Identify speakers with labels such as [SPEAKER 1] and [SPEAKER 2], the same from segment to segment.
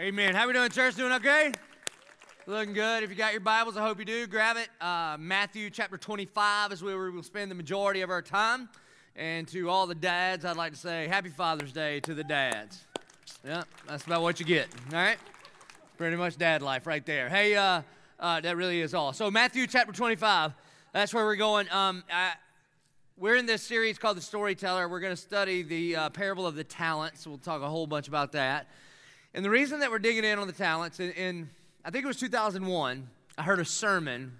[SPEAKER 1] Amen. How we doing, church? Doing okay? Looking good. If you got your Bibles, I hope you do. Grab it. Uh, Matthew chapter 25 is where we will spend the majority of our time. And to all the dads, I'd like to say Happy Father's Day to the dads. Yeah, that's about what you get. All right? Pretty much dad life right there. Hey, uh, uh, that really is all. So, Matthew chapter 25, that's where we're going. Um, I, we're in this series called The Storyteller. We're going to study the uh, parable of the talents. We'll talk a whole bunch about that. And the reason that we're digging in on the talents, in, I think it was 2001, I heard a sermon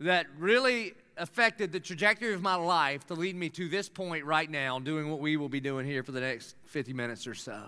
[SPEAKER 1] that really affected the trajectory of my life to lead me to this point right now, doing what we will be doing here for the next 50 minutes or so.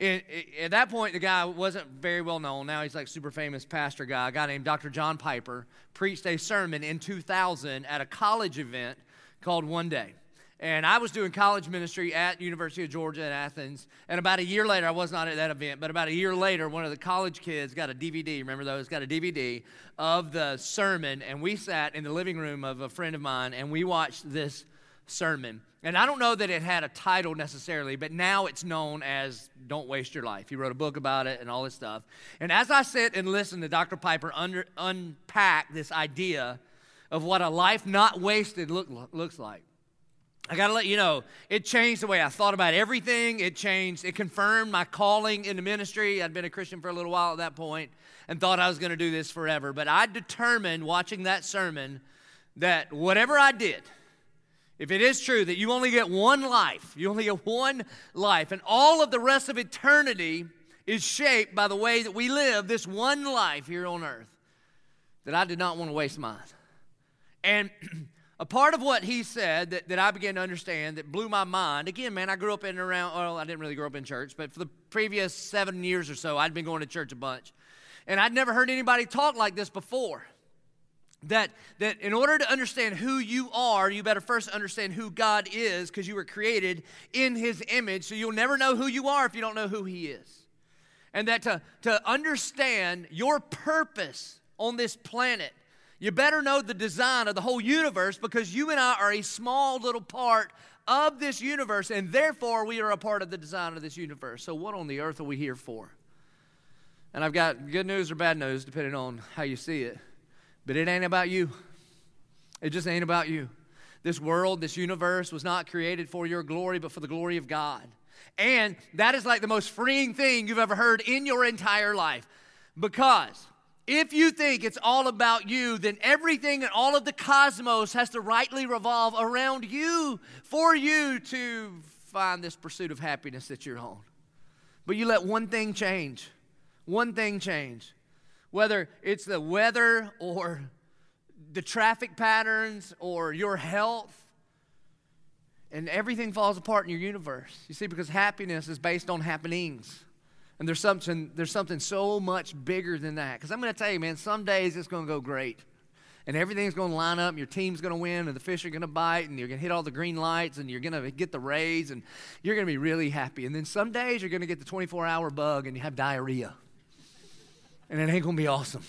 [SPEAKER 1] And, at that point, the guy wasn't very well known. Now he's like super famous pastor guy. A guy named Dr. John Piper preached a sermon in 2000 at a college event called One Day. And I was doing college ministry at University of Georgia in Athens. And about a year later, I was not at that event, but about a year later, one of the college kids got a DVD. Remember those? Got a DVD of the sermon. And we sat in the living room of a friend of mine and we watched this sermon. And I don't know that it had a title necessarily, but now it's known as Don't Waste Your Life. He wrote a book about it and all this stuff. And as I sit and listen to Dr. Piper under, unpack this idea of what a life not wasted look, looks like, I got to let you know, it changed the way I thought about everything. It changed, it confirmed my calling into ministry. I'd been a Christian for a little while at that point and thought I was to do this forever. But I determined watching that sermon that whatever I did, if it is true that you only get one life, you only get one life, and all of the rest of eternity is shaped by the way that we live this one life here on earth, that I did not want to waste mine. And a part of what he said that, that I began to understand that blew my mind. Again, man, I grew up in and around, well, I didn't really grow up in church, but for the previous seven years or so, I'd been going to church a bunch. And I'd never heard anybody talk like this before. That, that in order to understand who you are, you better first understand who God is because you were created in his image. So you'll never know who you are if you don't know who he is. And that to, to understand your purpose on this planet you better know the design of the whole universe because you and I are a small little part of this universe, and therefore we are a part of the design of this universe. So, what on the earth are we here for? And I've got good news or bad news, depending on how you see it. But it ain't about you. It just ain't about you. This world, this universe was not created for your glory, but for the glory of God. And that is like the most freeing thing you've ever heard in your entire life. Because if you think it's all about you, then everything and all of the cosmos has to rightly revolve around you for you to find this pursuit of happiness that you're on. But you let one thing change. One thing change. Whether it's the weather or the traffic patterns or your health, and everything falls apart in your universe. You see, because happiness is based on happenings. And there's something, there's something so much bigger than that. Because I'm going to tell you, man, some days it's going to go great. And everything's going to line up, and your team's going to win, and the fish are going to bite, and you're going to hit all the green lights, and you're going to get the raise, and you're going to be really happy. And then some days you're going to get the 24 hour bug, and you have diarrhea. And it ain't going to be awesome.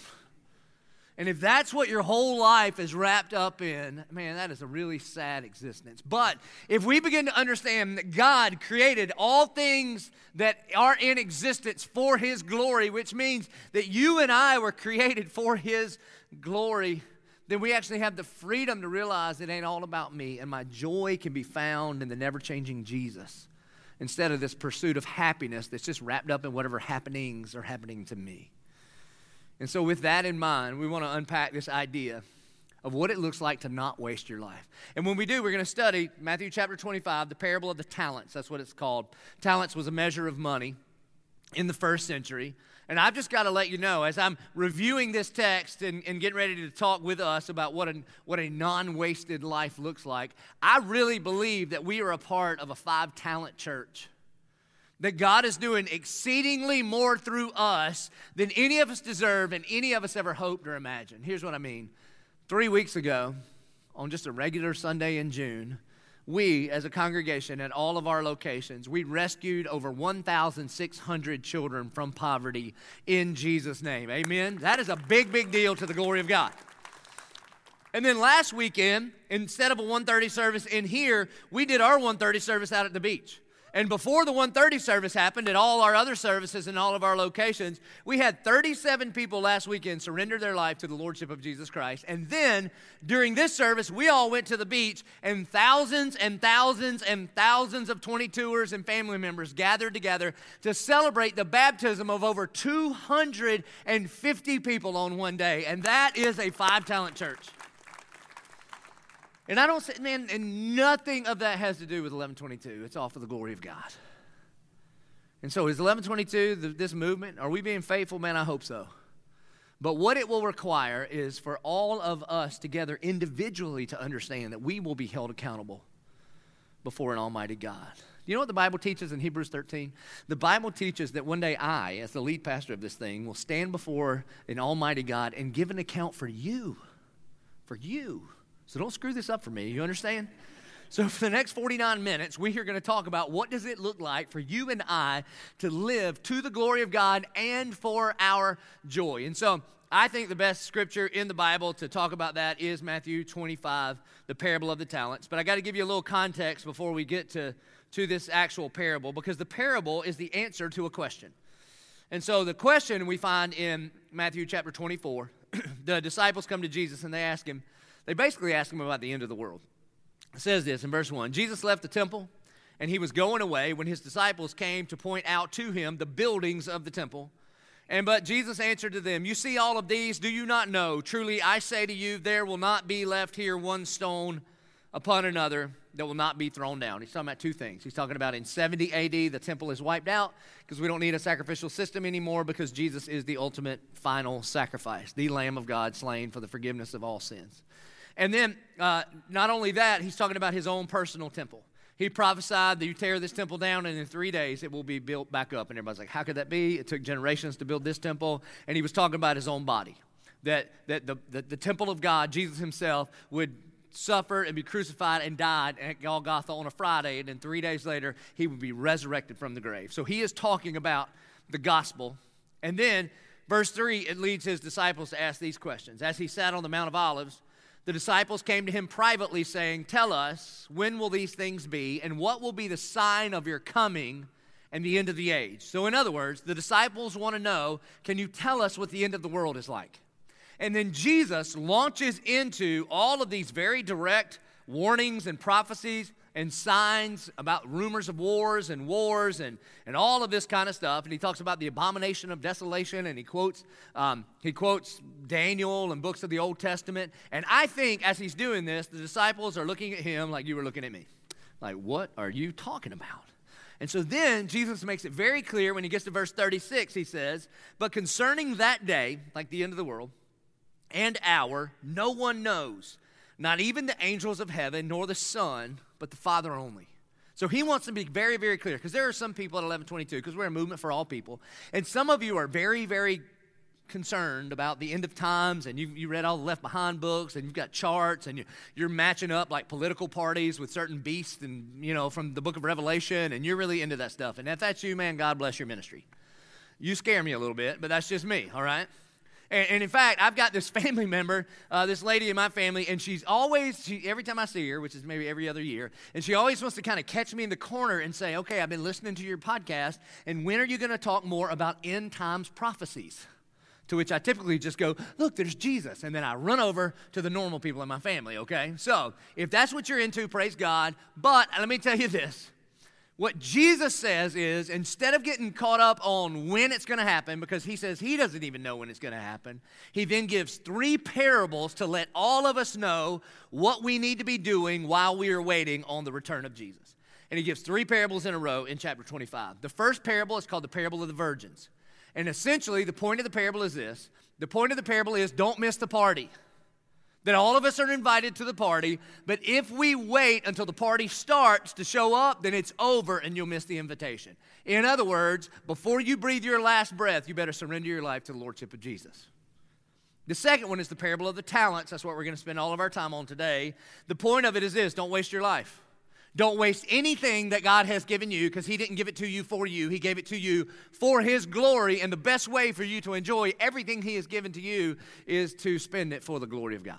[SPEAKER 1] And if that's what your whole life is wrapped up in, man, that is a really sad existence. But if we begin to understand that God created all things that are in existence for His glory, which means that you and I were created for His glory, then we actually have the freedom to realize it ain't all about me, and my joy can be found in the never changing Jesus instead of this pursuit of happiness that's just wrapped up in whatever happenings are happening to me. And so, with that in mind, we want to unpack this idea of what it looks like to not waste your life. And when we do, we're going to study Matthew chapter 25, the parable of the talents. That's what it's called. Talents was a measure of money in the first century. And I've just got to let you know, as I'm reviewing this text and, and getting ready to talk with us about what a, what a non wasted life looks like, I really believe that we are a part of a five talent church that God is doing exceedingly more through us than any of us deserve and any of us ever hoped or imagined. Here's what I mean. Three weeks ago, on just a regular Sunday in June, we as a congregation at all of our locations we rescued over 1600 children from poverty in jesus name amen that is a big big deal to the glory of god and then last weekend instead of a 1.30 service in here we did our 1.30 service out at the beach And before the 1:30 service happened at all our other services in all of our locations, we had 37 people last weekend surrender their life to the lordship of Jesus Christ. And then during this service, we all went to the beach and thousands and thousands and thousands of 22ers and family members gathered together to celebrate the baptism of over 250 people on one day. And that is a five-talent church. And I don't say, man, and nothing of that has to do with 1122. It's all for the glory of God. And so is 1122 the, this movement? Are we being faithful? Man, I hope so. But what it will require is for all of us together individually to understand that we will be held accountable before an almighty God. You know what the Bible teaches in Hebrews 13? The Bible teaches that one day I, as the lead pastor of this thing, will stand before an almighty God and give an account for you. For you. So don't screw this up for me. You understand? So for the next 49 minutes, we are going to talk about what does it look like for you and I to live to the glory of God and for our joy. And so I think the best scripture in the Bible to talk about that is Matthew 25, the parable of the talents. But I got to give you a little context before we get to, to this actual parable because the parable is the answer to a question. And so the question we find in Matthew chapter 24, the disciples come to Jesus and they ask him, they basically ask him about the end of the world. It says this in verse 1 Jesus left the temple and he was going away when his disciples came to point out to him the buildings of the temple. And but Jesus answered to them, You see all of these, do you not know? Truly I say to you, there will not be left here one stone upon another that will not be thrown down. He's talking about two things. He's talking about in 70 AD, the temple is wiped out because we don't need a sacrificial system anymore because Jesus is the ultimate final sacrifice, the Lamb of God slain for the forgiveness of all sins. And then, uh, not only that, he's talking about his own personal temple. He prophesied that you tear this temple down, and in three days it will be built back up. And everybody's like, How could that be? It took generations to build this temple. And he was talking about his own body. That, that the, the, the temple of God, Jesus himself, would suffer and be crucified and died at Golgotha on a Friday, and then three days later, he would be resurrected from the grave. So he is talking about the gospel. And then, verse 3, it leads his disciples to ask these questions. As he sat on the Mount of Olives, the disciples came to him privately, saying, Tell us, when will these things be, and what will be the sign of your coming and the end of the age? So, in other words, the disciples want to know, Can you tell us what the end of the world is like? And then Jesus launches into all of these very direct warnings and prophecies and signs about rumors of wars and wars and, and all of this kind of stuff. And he talks about the abomination of desolation and he quotes, um, he quotes Daniel and books of the Old Testament. And I think as he's doing this, the disciples are looking at him like you were looking at me. Like, what are you talking about? And so then Jesus makes it very clear when he gets to verse 36, he says, But concerning that day, like the end of the world, and hour, no one knows, not even the angels of heaven, nor the Son but the Father only. So he wants to be very, very clear because there are some people at 1122, because we're a movement for all people, and some of you are very, very concerned about the end of times and you, you read all the left behind books and you've got charts and you, you're matching up like political parties with certain beasts and you know from the book of revelation and you're really into that stuff. And if that's you man god bless your ministry. You scare me a little bit but that's just me all right and, and in fact, I've got this family member, uh, this lady in my family, and she's always, she, every time I see her, which is maybe every other year, and she always wants to kind of catch me in the corner and say, okay, I've been listening to your podcast, and when are you going to talk more about end times prophecies? To which I typically just go, look, there's Jesus. And then I run over to the normal people in my family, okay? So if that's what you're into, praise God. But let me tell you this what Jesus says is instead of getting caught up on when it's going to happen, because he says he doesn't even know when it's going to happen, he then gives three parables to let all of us know what we need to be doing while we are waiting on the return of Jesus. And he gives three parables in a row in chapter 25. The first parable is called the parable of the virgins. And essentially, the point of the parable is this the point of the parable is don't miss the party that all of us are invited to the party, but if we wait until the party starts to show up, then it's over and you'll miss the invitation. In other words, before you breathe your last breath, you better surrender your life to the Lordship of Jesus. The second one is the parable of the talents. That's what we're going to spend all of our time on today. The point of it is this don't waste your life. Don't waste anything that God has given you because He didn't give it to you for you. He gave it to you for His glory. And the best way for you to enjoy everything He has given to you is to spend it for the glory of God.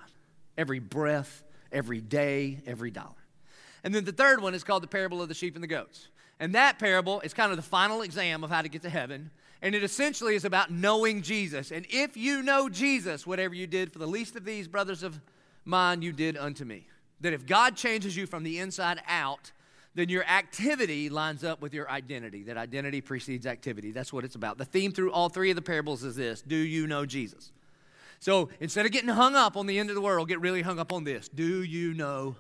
[SPEAKER 1] Every breath, every day, every dollar. And then the third one is called the parable of the sheep and the goats. And that parable is kind of the final exam of how to get to heaven. And it essentially is about knowing Jesus. And if you know Jesus, whatever you did for the least of these brothers of mine, you did unto me. That if God changes you from the inside out, then your activity lines up with your identity. That identity precedes activity. That's what it's about. The theme through all three of the parables is this Do you know Jesus? So instead of getting hung up on the end of the world, get really hung up on this Do you know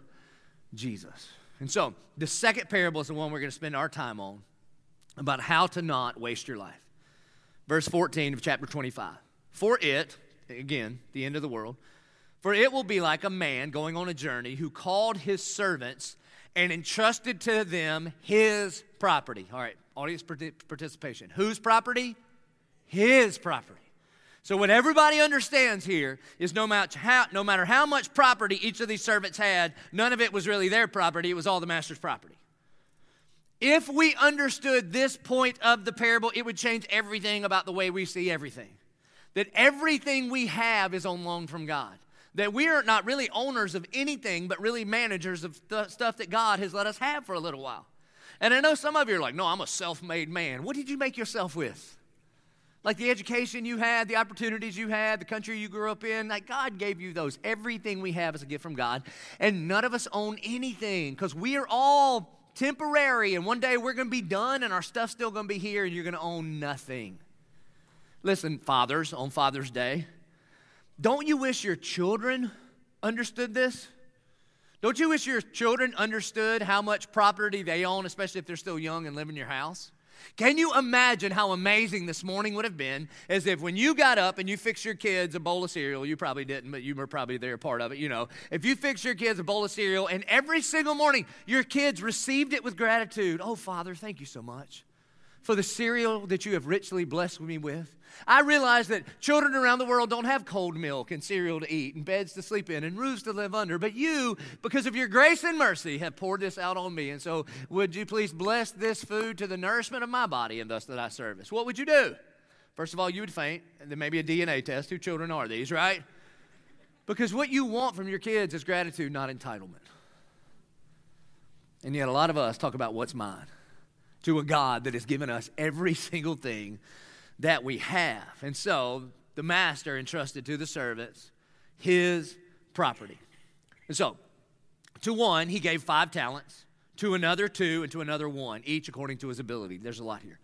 [SPEAKER 1] Jesus? And so the second parable is the one we're going to spend our time on about how to not waste your life verse 14 of chapter 25. For it, again, the end of the world, for it will be like a man going on a journey who called his servants and entrusted to them his property. All right, audience participation. Whose property? His property. So, what everybody understands here is no matter, how, no matter how much property each of these servants had, none of it was really their property, it was all the master's property. If we understood this point of the parable, it would change everything about the way we see everything. That everything we have is on loan from God. That we are not really owners of anything, but really managers of th- stuff that God has let us have for a little while. And I know some of you are like, no, I'm a self made man. What did you make yourself with? Like the education you had, the opportunities you had, the country you grew up in, like God gave you those. Everything we have is a gift from God. And none of us own anything because we are all temporary, and one day we're going to be done and our stuff's still going to be here and you're going to own nothing. Listen, fathers, on Father's Day, don't you wish your children understood this? Don't you wish your children understood how much property they own, especially if they're still young and live in your house? Can you imagine how amazing this morning would have been as if when you got up and you fixed your kids a bowl of cereal, you probably didn't, but you were probably there part of it, you know. If you fixed your kids a bowl of cereal and every single morning your kids received it with gratitude, oh, Father, thank you so much for the cereal that you have richly blessed me with. I realize that children around the world don't have cold milk and cereal to eat and beds to sleep in and roofs to live under, but you, because of your grace and mercy, have poured this out on me. And so, would you please bless this food to the nourishment of my body and thus that I service? What would you do? First of all, you would faint, and then maybe a DNA test. Who children are these, right? Because what you want from your kids is gratitude, not entitlement. And yet, a lot of us talk about what's mine to a God that has given us every single thing that we have. And so the master entrusted to the servants his property. And so to one, he gave five talents, to another, two, and to another, one, each according to his ability. There's a lot here.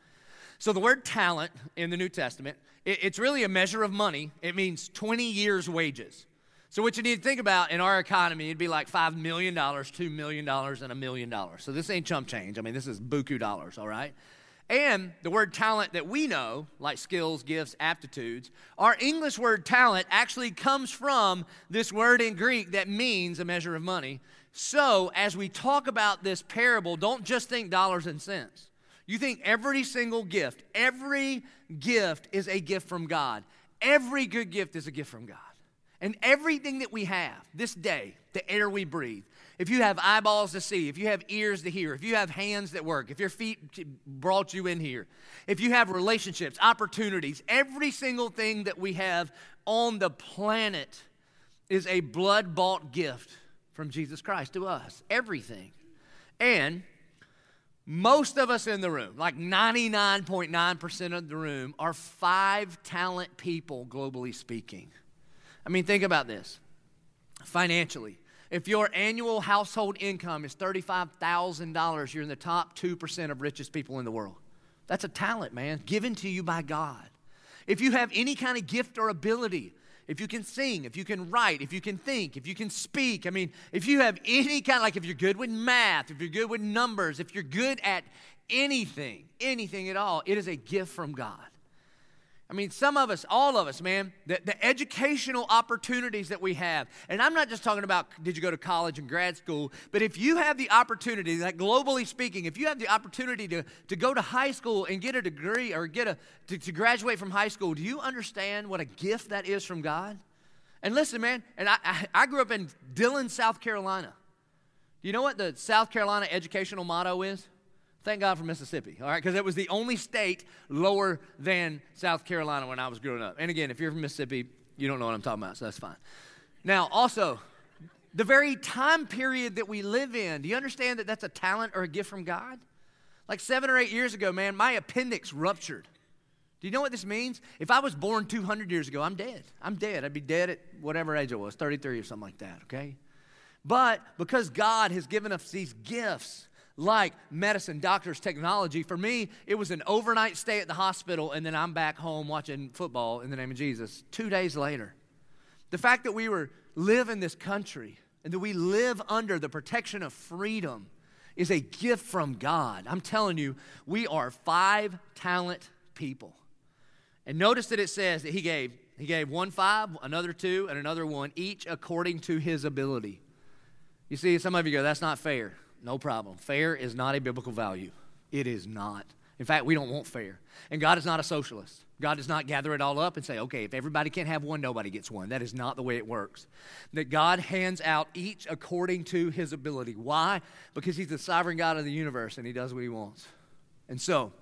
[SPEAKER 1] So the word talent in the New Testament, it's really a measure of money. It means 20 years' wages. So, what you need to think about in our economy, it'd be like $5 million, $2 million, and a million dollars. So, this ain't chump change. I mean, this is buku dollars, all right? And the word talent that we know, like skills, gifts, aptitudes, our English word talent actually comes from this word in Greek that means a measure of money. So, as we talk about this parable, don't just think dollars and cents. You think every single gift, every gift is a gift from God. Every good gift is a gift from God. And everything that we have this day, the air we breathe, if you have eyeballs to see, if you have ears to hear, if you have hands that work, if your feet brought you in here, if you have relationships, opportunities, every single thing that we have on the planet is a blood bought gift from Jesus Christ to us. Everything. And most of us in the room, like 99.9% of the room, are five talent people, globally speaking. I mean, think about this financially. If your annual household income is $35,000, you're in the top 2% of richest people in the world. That's a talent, man, given to you by God. If you have any kind of gift or ability, if you can sing, if you can write, if you can think, if you can speak, I mean, if you have any kind, like if you're good with math, if you're good with numbers, if you're good at anything, anything at all, it is a gift from God. I mean, some of us, all of us, man, the, the, educational opportunities that we have. And I'm not just talking about did you go to college and grad school, but if you have the opportunity, like globally speaking, if you have the opportunity to, to go to high school and get a degree or get a, to, to graduate from high school, do you understand what a gift that is from God? And listen, man, and I, I, I grew up in Dillon, South Carolina. Do you know what the South Carolina educational motto is? Thank God for Mississippi, all right? Because it was the only state lower than South Carolina when I was growing up. And again, if you're from Mississippi, you don't know what I'm talking about, so that's fine. Now, also, the very time period that we live in, do you understand that that's a talent or a gift from God? Like seven or eight years ago, man, my appendix ruptured. Do you know what this means? If I was born 200 years ago, I'm dead. I'm dead. I'd be dead at whatever age I was, 33 or something like that, okay? But because God has given us these gifts, like medicine, doctors, technology, for me, it was an overnight stay at the hospital, and then I'm back home watching football in the name of Jesus two days later. The fact that we were live in this country and that we live under the protection of freedom is a gift from God. I'm telling you, we are five talent people. And notice that it says that he gave he gave one five, another two, and another one, each according to his ability. You see, some of you go, that's not fair. No problem. Fair is not a biblical value. It is not. In fact, we don't want fair. And God is not a socialist. God does not gather it all up and say, okay, if everybody can't have one, nobody gets one. That is not the way it works. That God hands out each according to his ability. Why? Because he's the sovereign God of the universe and he does what he wants. And so,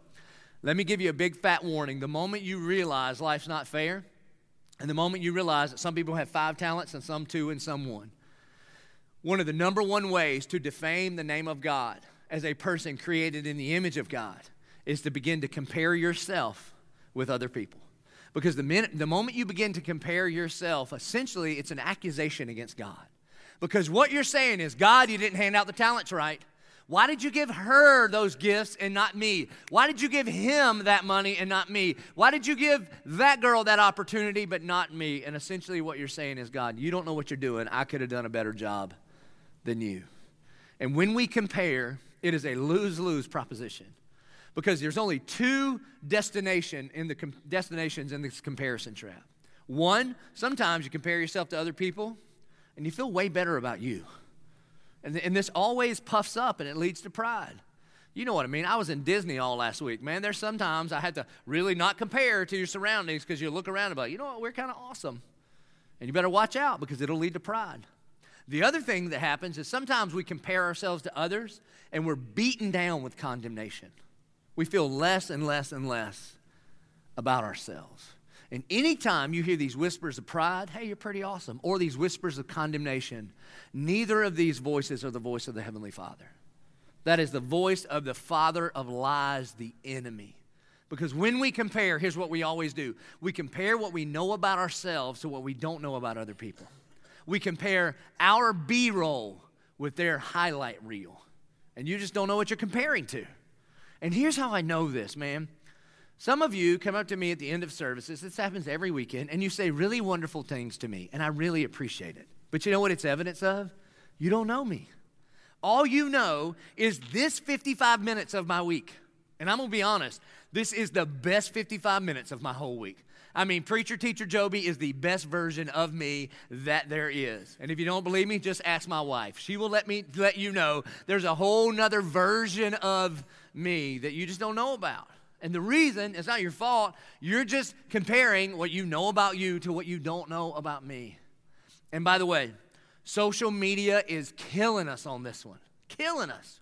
[SPEAKER 1] let me give you a big fat warning. The moment you realize life's not fair, and the moment you realize that some people have five talents and some two and some one, one of the number one ways to defame the name of God as a person created in the image of God is to begin to compare yourself with other people. Because the, minute, the moment you begin to compare yourself, essentially it's an accusation against God. Because what you're saying is, God, you didn't hand out the talents right. Why did you give her those gifts and not me? Why did you give him that money and not me? Why did you give that girl that opportunity but not me? And essentially, what you're saying is, God, you don't know what you're doing. I could have done a better job than you. And when we compare, it is a lose lose proposition because there's only two destination in the com- destinations in this comparison trap. One, sometimes you compare yourself to other people and you feel way better about you. And, and this always puffs up and it leads to pride. You know what I mean? I was in Disney all last week. Man, there's sometimes I had to really not compare to your surroundings because you look around like, you know what, we're kind of awesome. And you better watch out because it'll lead to pride. The other thing that happens is sometimes we compare ourselves to others and we're beaten down with condemnation. We feel less and less and less about ourselves. And anytime you hear these whispers of pride, hey, you're pretty awesome, or these whispers of condemnation, neither of these voices are the voice of the Heavenly Father. That is the voice of the father of lies, the enemy. Because when we compare, here's what we always do we compare what we know about ourselves to what we don't know about other people. We compare our B roll with their highlight reel. And you just don't know what you're comparing to. And here's how I know this, man. Some of you come up to me at the end of services, this happens every weekend, and you say really wonderful things to me, and I really appreciate it. But you know what it's evidence of? You don't know me. All you know is this 55 minutes of my week. And I'm gonna be honest, this is the best 55 minutes of my whole week. I mean, Preacher Teacher Joby is the best version of me that there is. And if you don't believe me, just ask my wife. She will let me let you know there's a whole nother version of me that you just don't know about. And the reason, it's not your fault, you're just comparing what you know about you to what you don't know about me. And by the way, social media is killing us on this one, killing us.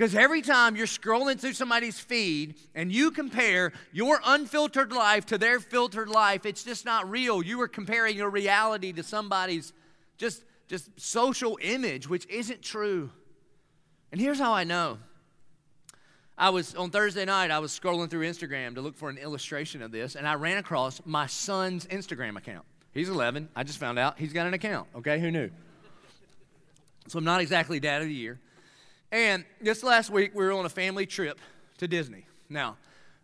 [SPEAKER 1] Because every time you're scrolling through somebody's feed and you compare your unfiltered life to their filtered life, it's just not real. You are comparing your reality to somebody's just, just social image, which isn't true. And here's how I know I was on Thursday night, I was scrolling through Instagram to look for an illustration of this, and I ran across my son's Instagram account. He's 11. I just found out he's got an account. Okay, who knew? So I'm not exactly dad of the year. And this last week, we were on a family trip to Disney. Now,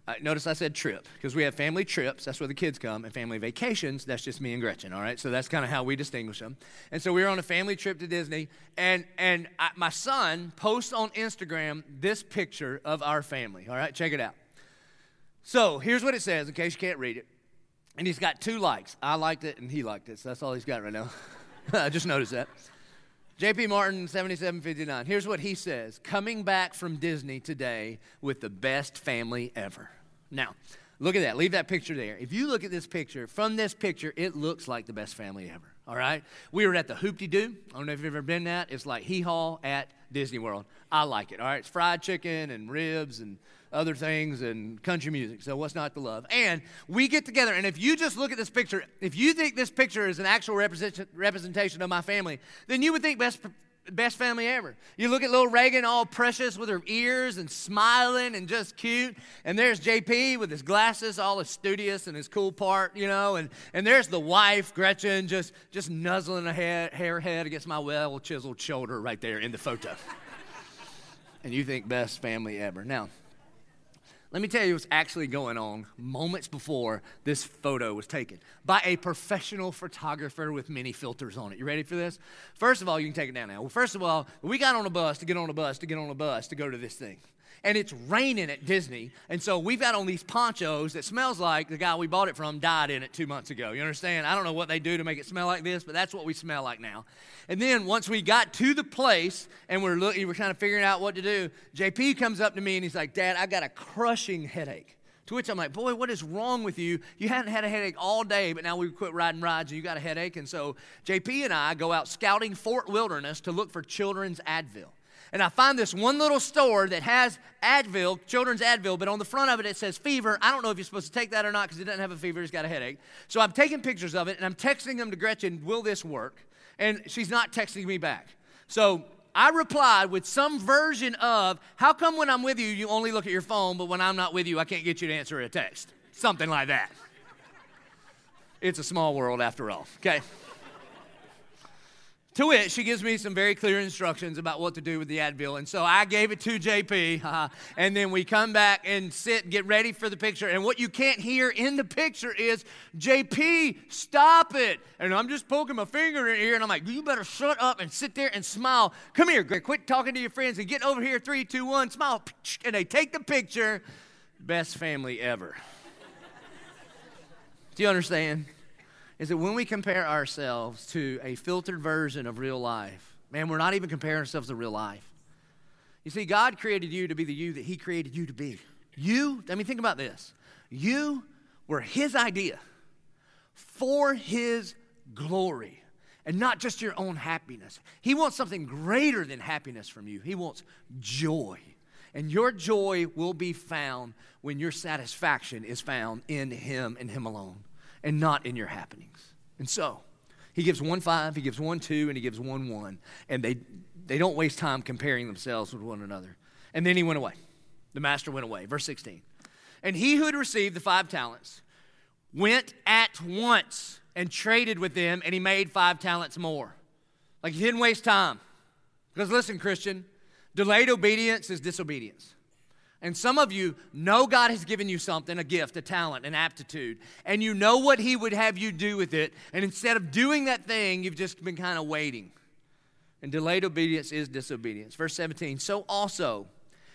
[SPEAKER 1] uh, notice I said trip because we have family trips. That's where the kids come, and family vacations. That's just me and Gretchen. All right, so that's kind of how we distinguish them. And so we were on a family trip to Disney, and and I, my son posts on Instagram this picture of our family. All right, check it out. So here's what it says, in case you can't read it. And he's got two likes. I liked it, and he liked it. So that's all he's got right now. I just noticed that. JP Martin, 7759. Here's what he says Coming back from Disney today with the best family ever. Now, look at that. Leave that picture there. If you look at this picture, from this picture, it looks like the best family ever. All right? We were at the Hoop-Dee-Doo. I don't know if you've ever been that. It's like hee haw at Disney World. I like it. All right? It's fried chicken and ribs and other things and country music. So what's not to love? And we get together, and if you just look at this picture, if you think this picture is an actual representation of my family, then you would think best best family ever. You look at little Reagan, all precious with her ears and smiling and just cute. And there's JP with his glasses, all his studious and his cool part, you know. And, and there's the wife, Gretchen, just, just nuzzling a hair, hair head against my well chiseled shoulder right there in the photo. and you think best family ever. Now, let me tell you what's actually going on moments before this photo was taken by a professional photographer with many filters on it. You ready for this? First of all, you can take it down now. Well, first of all, we got on a bus to get on a bus to get on a bus to go to this thing and it's raining at Disney. And so we've got on these ponchos that smells like the guy we bought it from died in it two months ago. You understand? I don't know what they do to make it smell like this, but that's what we smell like now. And then once we got to the place and we're looking, we're kind of figuring out what to do, JP comes up to me and he's like, Dad, I got a crushing headache. To which I'm like, boy, what is wrong with you? You hadn't had a headache all day, but now we've quit riding rides and you got a headache. And so JP and I go out scouting Fort Wilderness to look for children's Advil and I find this one little store that has Advil, children's Advil, but on the front of it it says fever. I don't know if you're supposed to take that or not because he doesn't have a fever, he's got a headache. So I'm taking pictures of it and I'm texting them to Gretchen, will this work? And she's not texting me back. So I replied with some version of, how come when I'm with you, you only look at your phone, but when I'm not with you, I can't get you to answer a text? Something like that. It's a small world after all, okay? To it, she gives me some very clear instructions about what to do with the Advil. And so I gave it to JP, uh, and then we come back and sit get ready for the picture. And what you can't hear in the picture is, JP, stop it. And I'm just poking my finger in here, and I'm like, you better shut up and sit there and smile. Come here, Greg, quit talking to your friends and get over here. Three, two, one, smile. And they take the picture. Best family ever. Do you understand? Is that when we compare ourselves to a filtered version of real life, man, we're not even comparing ourselves to real life. You see, God created you to be the you that He created you to be. You, I mean, think about this. You were His idea for His glory and not just your own happiness. He wants something greater than happiness from you, He wants joy. And your joy will be found when your satisfaction is found in Him and Him alone and not in your happenings. And so, he gives one five, he gives one two, and he gives one one. And they, they don't waste time comparing themselves with one another. And then he went away. The master went away. Verse 16. And he who had received the five talents went at once and traded with them, and he made five talents more. Like he didn't waste time. Because listen, Christian, delayed obedience is disobedience. And some of you know God has given you something, a gift, a talent, an aptitude, and you know what He would have you do with it. And instead of doing that thing, you've just been kind of waiting. And delayed obedience is disobedience. Verse 17 So also,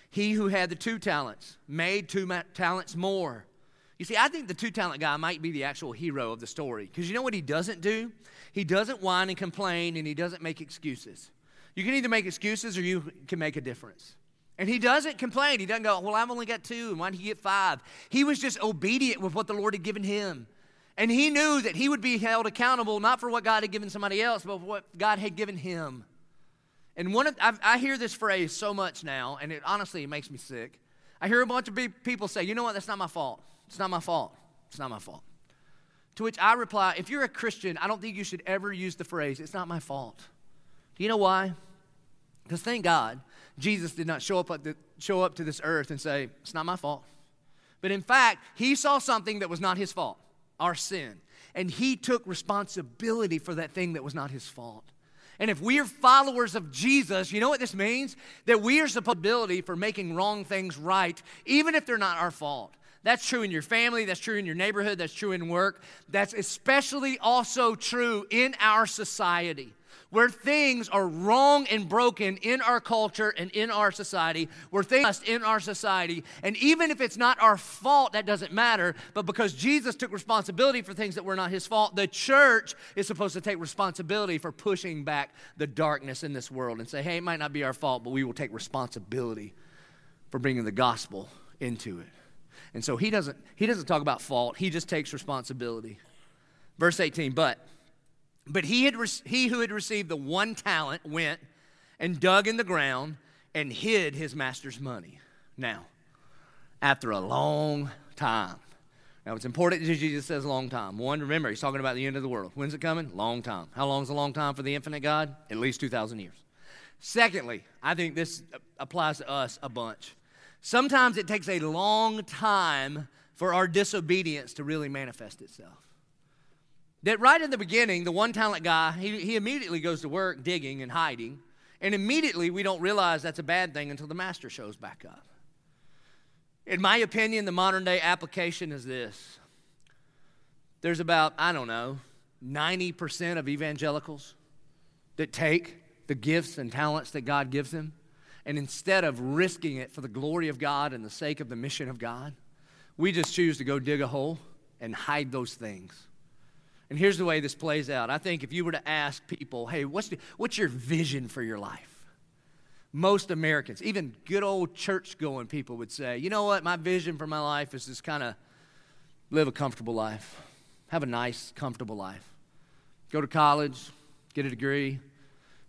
[SPEAKER 1] he who had the two talents made two talents more. You see, I think the two talent guy might be the actual hero of the story because you know what he doesn't do? He doesn't whine and complain and he doesn't make excuses. You can either make excuses or you can make a difference. And he doesn't complain. He doesn't go, Well, I've only got two, and why did he get five? He was just obedient with what the Lord had given him. And he knew that he would be held accountable not for what God had given somebody else, but for what God had given him. And one of, I, I hear this phrase so much now, and it honestly it makes me sick. I hear a bunch of people say, You know what? That's not my fault. It's not my fault. It's not my fault. To which I reply, If you're a Christian, I don't think you should ever use the phrase, It's not my fault. Do you know why? Because thank God Jesus did not show up, the, show up to this earth and say, It's not my fault. But in fact, he saw something that was not his fault, our sin. And he took responsibility for that thing that was not his fault. And if we are followers of Jesus, you know what this means? That we are responsibility for making wrong things right, even if they're not our fault. That's true in your family, that's true in your neighborhood, that's true in work. That's especially also true in our society where things are wrong and broken in our culture and in our society, where things in our society, and even if it's not our fault, that doesn't matter, but because Jesus took responsibility for things that were not his fault, the church is supposed to take responsibility for pushing back the darkness in this world and say, hey, it might not be our fault, but we will take responsibility for bringing the gospel into it. And so he doesn't he doesn't talk about fault, he just takes responsibility. Verse 18, but but he, had he who had received the one talent went and dug in the ground and hid his master's money. Now, after a long time. Now, it's important that Jesus says long time. One, remember, he's talking about the end of the world. When's it coming? Long time. How long is a long time for the infinite God? At least 2,000 years. Secondly, I think this applies to us a bunch. Sometimes it takes a long time for our disobedience to really manifest itself. That right in the beginning, the one talent guy, he, he immediately goes to work digging and hiding, and immediately we don't realize that's a bad thing until the master shows back up. In my opinion, the modern day application is this there's about, I don't know, 90% of evangelicals that take the gifts and talents that God gives them, and instead of risking it for the glory of God and the sake of the mission of God, we just choose to go dig a hole and hide those things. And here's the way this plays out. I think if you were to ask people, hey, what's, the, what's your vision for your life? Most Americans, even good old church going people, would say, you know what, my vision for my life is just kind of live a comfortable life, have a nice, comfortable life. Go to college, get a degree,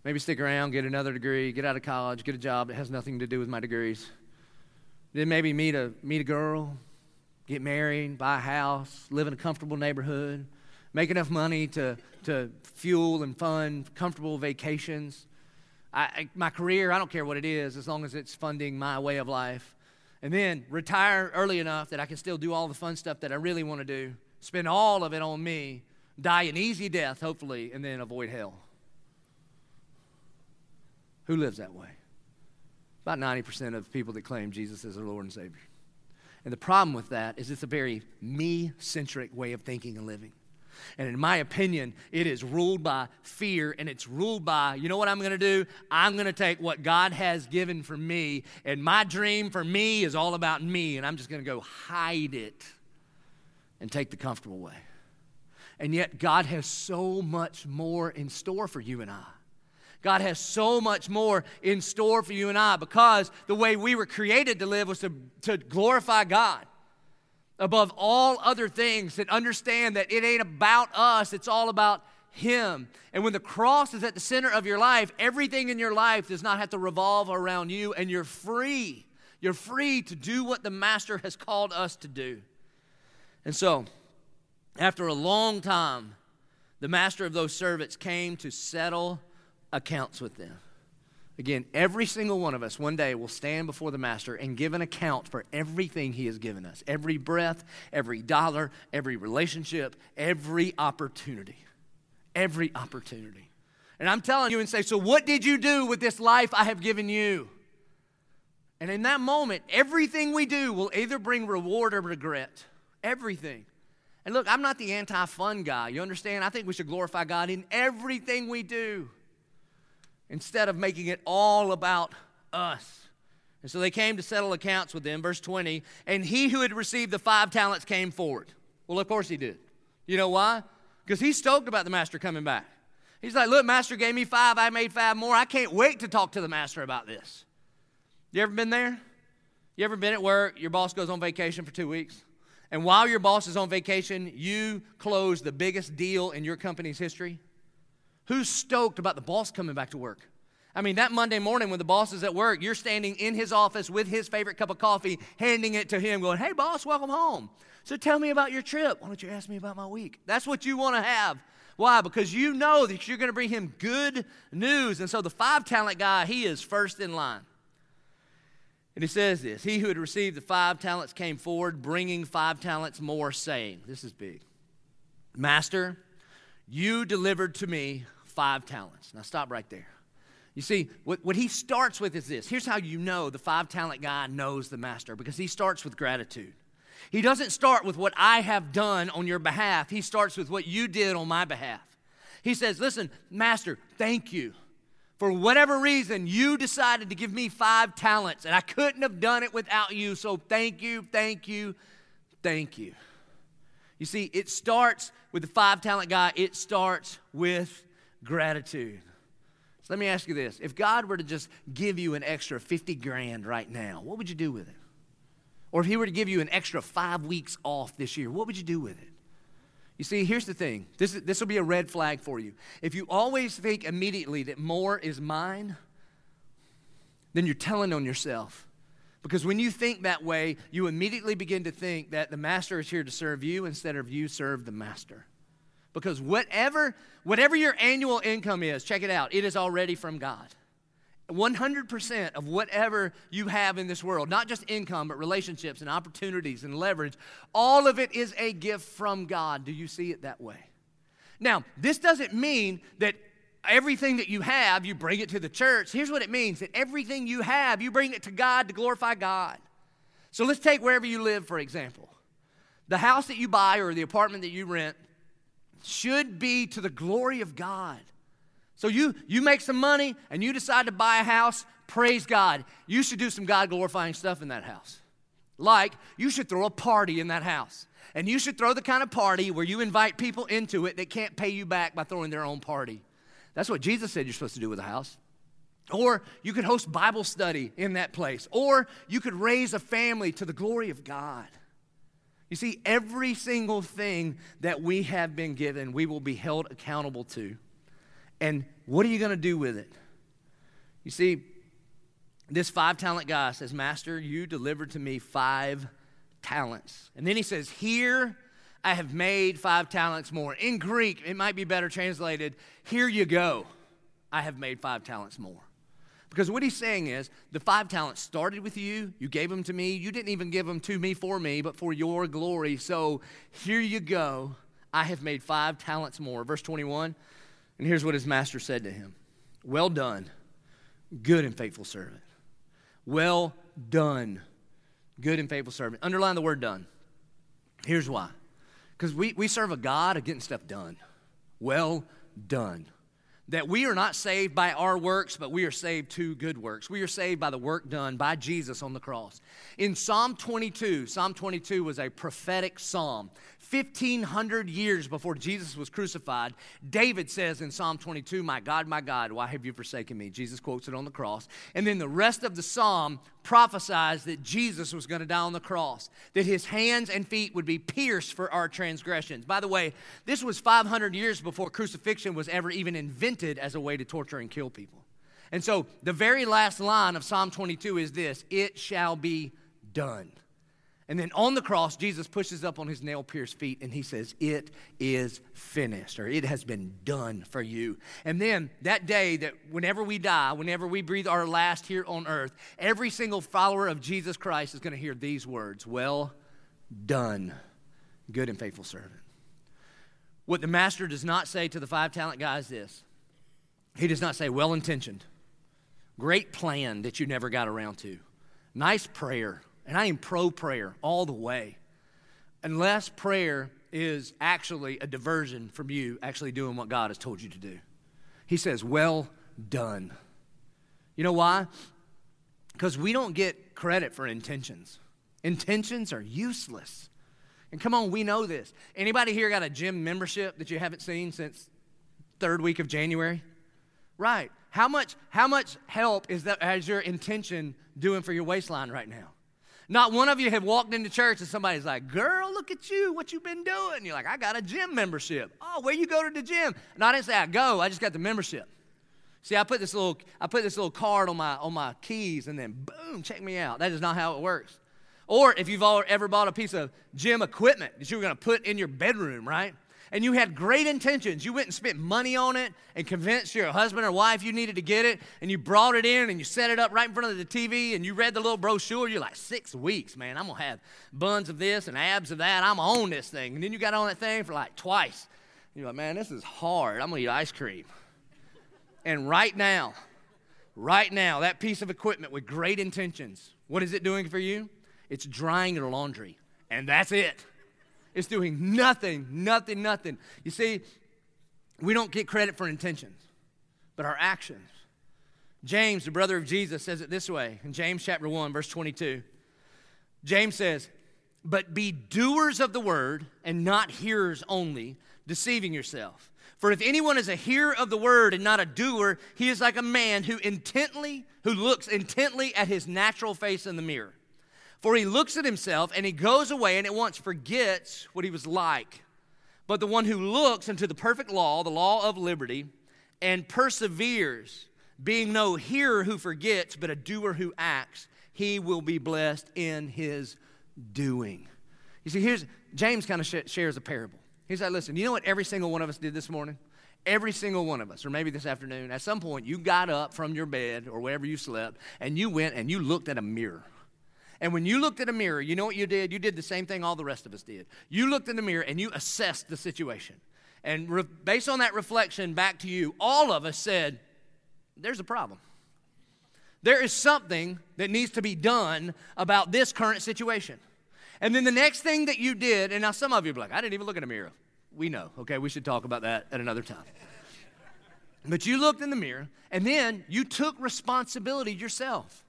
[SPEAKER 1] maybe stick around, get another degree, get out of college, get a job that has nothing to do with my degrees. Then maybe meet a, meet a girl, get married, buy a house, live in a comfortable neighborhood, make enough money to, to fuel and fund comfortable vacations. I, my career, I don't care what it is, as long as it's funding my way of life. And then retire early enough that I can still do all the fun stuff that I really want to do, spend all of it on me, die an easy death, hopefully, and then avoid hell. Who lives that way? About 90% of people that claim Jesus as their Lord and Savior. And the problem with that is it's a very me centric way of thinking and living. And in my opinion, it is ruled by fear and it's ruled by, you know what I'm going to do? I'm going to take what God has given for me, and my dream for me is all about me, and I'm just going to go hide it and take the comfortable way. And yet, God has so much more in store for you and I. God has so much more in store for you and I because the way we were created to live was to, to glorify God above all other things and understand that it ain't about us, it's all about Him. And when the cross is at the center of your life, everything in your life does not have to revolve around you, and you're free. You're free to do what the Master has called us to do. And so, after a long time, the master of those servants came to settle accounts with them. Again, every single one of us one day will stand before the Master and give an account for everything He has given us every breath, every dollar, every relationship, every opportunity. Every opportunity. And I'm telling you and say, So, what did you do with this life I have given you? And in that moment, everything we do will either bring reward or regret. Everything. And look, I'm not the anti fun guy. You understand? I think we should glorify God in everything we do instead of making it all about us. And so they came to settle accounts with them. Verse 20, and he who had received the five talents came forward. Well, of course he did. You know why? Because he's stoked about the master coming back. He's like, Look, master gave me five, I made five more. I can't wait to talk to the master about this. You ever been there? You ever been at work? Your boss goes on vacation for two weeks. And while your boss is on vacation, you close the biggest deal in your company's history? Who's stoked about the boss coming back to work? I mean, that Monday morning when the boss is at work, you're standing in his office with his favorite cup of coffee, handing it to him, going, Hey, boss, welcome home. So tell me about your trip. Why don't you ask me about my week? That's what you want to have. Why? Because you know that you're going to bring him good news. And so the five talent guy, he is first in line. And he says this He who had received the five talents came forward, bringing five talents more, saying, This is big. Master, you delivered to me five talents. Now stop right there. You see, what, what he starts with is this. Here's how you know the five talent guy knows the master because he starts with gratitude. He doesn't start with what I have done on your behalf, he starts with what you did on my behalf. He says, Listen, master, thank you. For whatever reason, you decided to give me five talents, and I couldn't have done it without you. So thank you, thank you, thank you. You see, it starts with the five talent guy, it starts with gratitude. So let me ask you this if God were to just give you an extra 50 grand right now, what would you do with it? Or if He were to give you an extra five weeks off this year, what would you do with it? You see, here's the thing this, this will be a red flag for you. If you always think immediately that more is mine, then you're telling on yourself. Because when you think that way, you immediately begin to think that the master is here to serve you instead of you serve the master. Because whatever, whatever your annual income is, check it out, it is already from God. 100% of whatever you have in this world, not just income, but relationships and opportunities and leverage, all of it is a gift from God. Do you see it that way? Now, this doesn't mean that everything that you have, you bring it to the church. Here's what it means that everything you have, you bring it to God to glorify God. So let's take wherever you live, for example. The house that you buy or the apartment that you rent should be to the glory of God. So you you make some money and you decide to buy a house, praise God. You should do some God glorifying stuff in that house. Like you should throw a party in that house. And you should throw the kind of party where you invite people into it that can't pay you back by throwing their own party. That's what Jesus said you're supposed to do with a house. Or you could host Bible study in that place. Or you could raise a family to the glory of God. You see, every single thing that we have been given, we will be held accountable to. And what are you going to do with it? You see, this five talent guy says, Master, you delivered to me five talents. And then he says, Here I have made five talents more. In Greek, it might be better translated, Here you go, I have made five talents more. Because what he's saying is, the five talents started with you, you gave them to me, you didn't even give them to me for me, but for your glory. So here you go, I have made five talents more. Verse 21, and here's what his master said to him Well done, good and faithful servant. Well done, good and faithful servant. Underline the word done. Here's why. Because we, we serve a God of getting stuff done. Well done that we are not saved by our works, but we are saved to good works. We are saved by the work done by Jesus on the cross. In Psalm 22, Psalm 22 was a prophetic psalm. 1500 years before Jesus was crucified, David says in Psalm 22, My God, my God, why have you forsaken me? Jesus quotes it on the cross. And then the rest of the psalm prophesies that Jesus was going to die on the cross, that his hands and feet would be pierced for our transgressions. By the way, this was 500 years before crucifixion was ever even invented as a way to torture and kill people. And so the very last line of Psalm 22 is this It shall be done. And then on the cross, Jesus pushes up on his nail pierced feet and he says, It is finished, or it has been done for you. And then that day, that whenever we die, whenever we breathe our last here on earth, every single follower of Jesus Christ is going to hear these words Well done, good and faithful servant. What the master does not say to the five talent guy is this He does not say, Well intentioned, great plan that you never got around to, nice prayer and I am pro prayer all the way. Unless prayer is actually a diversion from you actually doing what God has told you to do. He says, Well done. You know why? Because we don't get credit for intentions. Intentions are useless. And come on, we know this. Anybody here got a gym membership that you haven't seen since third week of January? Right. How much, how much help is that as your intention doing for your waistline right now? Not one of you have walked into church and somebody's like, Girl, look at you, what you been doing? You're like, I got a gym membership. Oh, where you go to the gym? And I didn't say I go, I just got the membership. See, I put this little, I put this little card on my on my keys and then boom, check me out. That is not how it works. Or if you've ever bought a piece of gym equipment that you were gonna put in your bedroom, right? And you had great intentions. You went and spent money on it and convinced your husband or wife you needed to get it, and you brought it in and you set it up right in front of the TV and you read the little brochure. You're like, six weeks, man, I'm gonna have buns of this and abs of that. I'm gonna own this thing. And then you got on that thing for like twice. You're like, man, this is hard. I'm gonna eat ice cream. And right now, right now, that piece of equipment with great intentions, what is it doing for you? It's drying your laundry. And that's it. It's doing nothing, nothing, nothing. You see, we don't get credit for intentions, but our actions. James, the brother of Jesus, says it this way in James chapter 1, verse 22. James says, But be doers of the word and not hearers only, deceiving yourself. For if anyone is a hearer of the word and not a doer, he is like a man who intently, who looks intently at his natural face in the mirror. For he looks at himself and he goes away and at once forgets what he was like. But the one who looks into the perfect law, the law of liberty, and perseveres, being no hearer who forgets, but a doer who acts, he will be blessed in his doing. You see, here's James kind of sh- shares a parable. He's like, listen, you know what every single one of us did this morning? Every single one of us, or maybe this afternoon, at some point, you got up from your bed or wherever you slept and you went and you looked at a mirror. And when you looked at a mirror, you know what you did? You did the same thing all the rest of us did. You looked in the mirror and you assessed the situation. And re- based on that reflection back to you, all of us said, There's a problem. There is something that needs to be done about this current situation. And then the next thing that you did, and now some of you are like, I didn't even look in a mirror. We know, okay? We should talk about that at another time. But you looked in the mirror, and then you took responsibility yourself.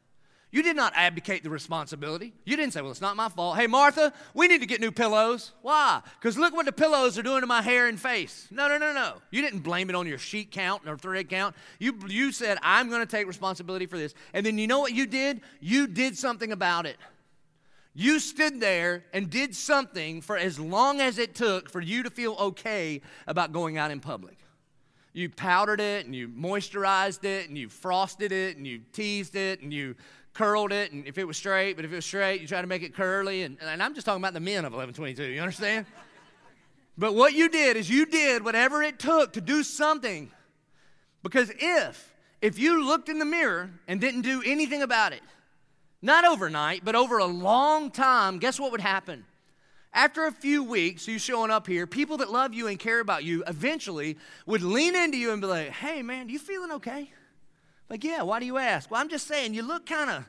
[SPEAKER 1] You did not abdicate the responsibility. You didn't say, Well, it's not my fault. Hey, Martha, we need to get new pillows. Why? Because look what the pillows are doing to my hair and face. No, no, no, no. You didn't blame it on your sheet count or thread count. You, you said, I'm going to take responsibility for this. And then you know what you did? You did something about it. You stood there and did something for as long as it took for you to feel okay about going out in public. You powdered it and you moisturized it and you frosted it and you teased it and you curled it, and if it was straight, but if it was straight, you try to make it curly. And, and I'm just talking about the men of 1122, you understand? but what you did is you did whatever it took to do something. Because if, if you looked in the mirror and didn't do anything about it, not overnight, but over a long time, guess what would happen? After a few weeks, you showing up here, people that love you and care about you eventually would lean into you and be like, hey, man, you feeling okay? Like, yeah, why do you ask? Well, I'm just saying, you look kind of,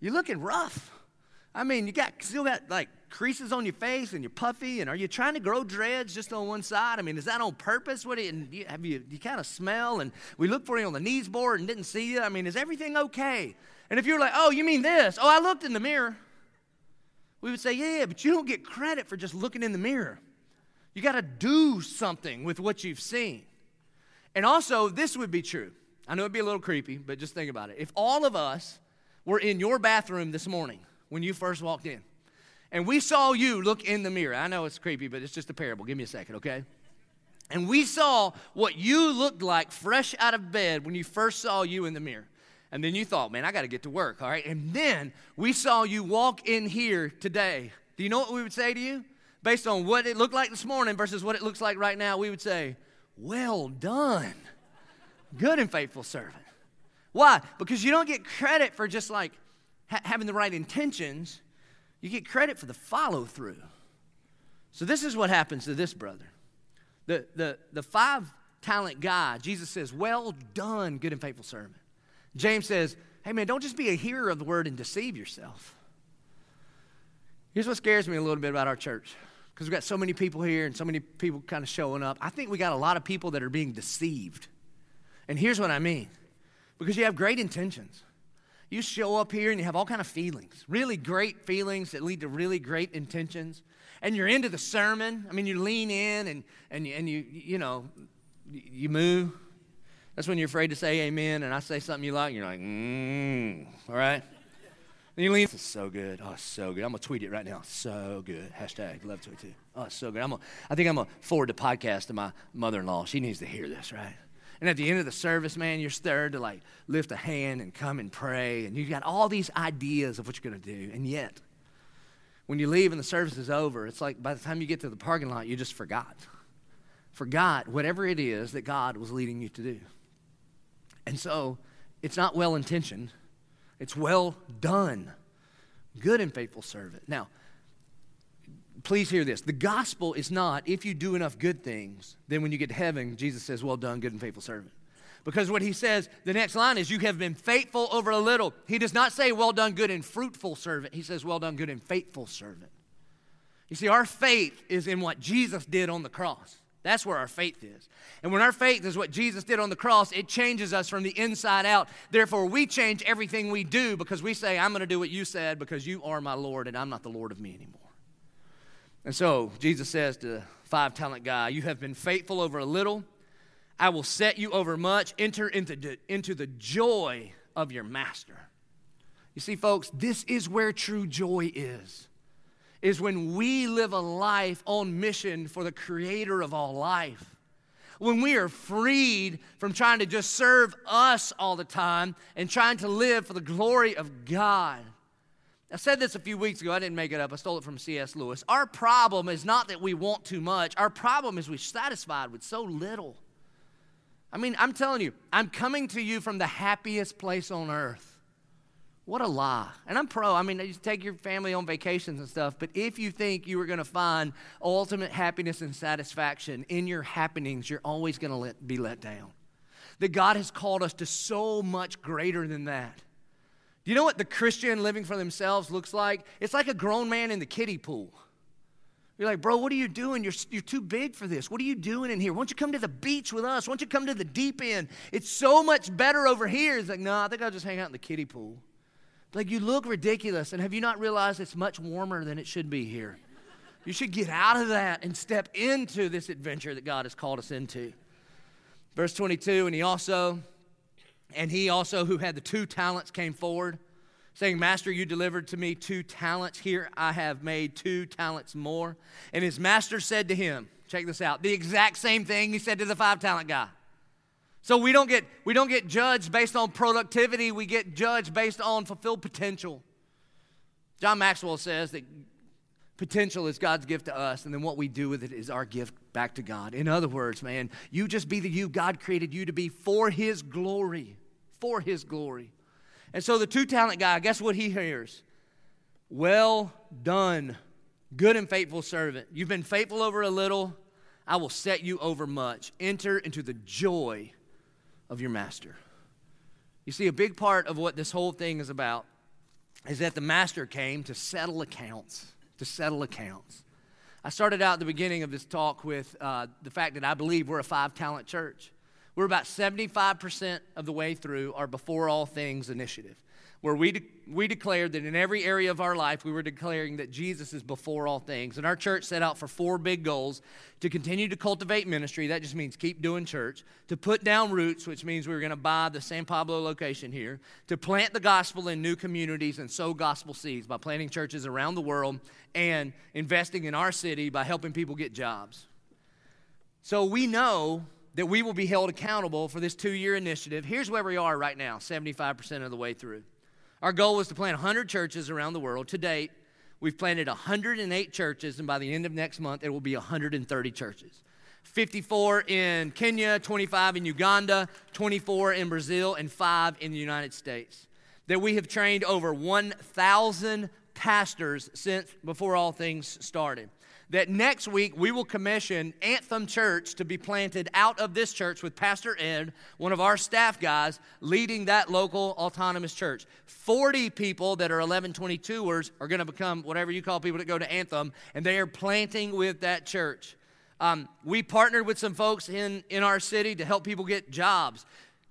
[SPEAKER 1] you're looking rough. I mean, you got still got like creases on your face and you're puffy, and are you trying to grow dreads just on one side? I mean, is that on purpose? What do you, have you, you kind of smell? And we looked for you on the knees board and didn't see you. I mean, is everything okay? And if you're like, oh, you mean this? Oh, I looked in the mirror. We would say, yeah, but you don't get credit for just looking in the mirror. You got to do something with what you've seen. And also, this would be true. I know it'd be a little creepy, but just think about it. If all of us were in your bathroom this morning when you first walked in, and we saw you look in the mirror, I know it's creepy, but it's just a parable. Give me a second, okay? And we saw what you looked like fresh out of bed when you first saw you in the mirror. And then you thought, man, I got to get to work, all right? And then we saw you walk in here today. Do you know what we would say to you? Based on what it looked like this morning versus what it looks like right now, we would say, well done good and faithful servant. Why? Because you don't get credit for just like ha- having the right intentions, you get credit for the follow through. So, this is what happens to this brother. The, the, the five talent guy, Jesus says, Well done, good and faithful servant. James says, Hey man, don't just be a hearer of the word and deceive yourself. Here's what scares me a little bit about our church because we've got so many people here and so many people kind of showing up. I think we got a lot of people that are being deceived. And here's what I mean because you have great intentions. You show up here and you have all kind of feelings, really great feelings that lead to really great intentions. And you're into the sermon. I mean, you lean in and, and, and you, you know, you move. That's when you're afraid to say amen, and I say something you like, and you're like, mmm, all right? And you lean, this is so good. Oh, so good. I'm going to tweet it right now. So good. Hashtag love tweet too. Oh, so good. I'm gonna, I think I'm going to forward the podcast to my mother in law. She needs to hear this, right? And at the end of the service, man, you're stirred to like lift a hand and come and pray. And you've got all these ideas of what you're going to do. And yet, when you leave and the service is over, it's like by the time you get to the parking lot, you just forgot. Forgot whatever it is that God was leading you to do. And so, it's not well intentioned, it's well done. Good and faithful servant. Now, please hear this. The gospel is not if you do enough good things, then when you get to heaven, Jesus says, Well done, good and faithful servant. Because what he says, the next line is, You have been faithful over a little. He does not say, Well done, good and fruitful servant. He says, Well done, good and faithful servant. You see, our faith is in what Jesus did on the cross. That's where our faith is. And when our faith is what Jesus did on the cross, it changes us from the inside out. Therefore, we change everything we do because we say, I'm going to do what you said because you are my Lord and I'm not the Lord of me anymore. And so Jesus says to the five talent guy, You have been faithful over a little. I will set you over much. Enter into into the joy of your master. You see, folks, this is where true joy is. Is when we live a life on mission for the creator of all life. When we are freed from trying to just serve us all the time and trying to live for the glory of God. I said this a few weeks ago. I didn't make it up. I stole it from C.S. Lewis. Our problem is not that we want too much. Our problem is we're satisfied with so little. I mean, I'm telling you, I'm coming to you from the happiest place on earth. What a lie. And I'm pro. I mean, you take your family on vacations and stuff, but if you think you are going to find ultimate happiness and satisfaction in your happenings, you're always going to be let down. That God has called us to so much greater than that. Do you know what the Christian living for themselves looks like? It's like a grown man in the kiddie pool. You're like, bro, what are you doing? You're, you're too big for this. What are you doing in here? Why don't you come to the beach with us? Why don't you come to the deep end? It's so much better over here. It's like, no, I think I'll just hang out in the kiddie pool. Like, you look ridiculous. And have you not realized it's much warmer than it should be here? You should get out of that and step into this adventure that God has called us into. Verse 22, and he also, and he also who had the two talents came forward, saying, Master, you delivered to me two talents. Here I have made two talents more. And his master said to him, check this out, the exact same thing he said to the five talent guy. So we don't get we don't get judged based on productivity, we get judged based on fulfilled potential. John Maxwell says that potential is God's gift to us, and then what we do with it is our gift back to God. In other words, man, you just be the you God created you to be for His glory. For His glory. And so the two talent guy, guess what he hears? Well done, good and faithful servant. You've been faithful over a little, I will set you over much. Enter into the joy of your master. You see, a big part of what this whole thing is about is that the master came to settle accounts, to settle accounts. I started out at the beginning of this talk with uh, the fact that I believe we're a five talent church. We're about 75% of the way through our Before All Things initiative where we, de- we declared that in every area of our life, we were declaring that Jesus is before all things. And our church set out for four big goals to continue to cultivate ministry, that just means keep doing church, to put down roots, which means we were going to buy the San Pablo location here, to plant the gospel in new communities and sow gospel seeds by planting churches around the world and investing in our city by helping people get jobs. So we know that we will be held accountable for this two year initiative. Here's where we are right now 75% of the way through. Our goal was to plant 100 churches around the world. To date, we've planted 108 churches, and by the end of next month, it will be 130 churches. 54 in Kenya, 25 in Uganda, 24 in Brazil, and 5 in the United States. That we have trained over 1,000 pastors since before all things started that next week we will commission Anthem Church to be planted out of this church with Pastor Ed, one of our staff guys, leading that local autonomous church. 40 people that are 1122ers are going to become whatever you call people that go to Anthem, and they are planting with that church. Um, we partnered with some folks in, in our city to help people get jobs.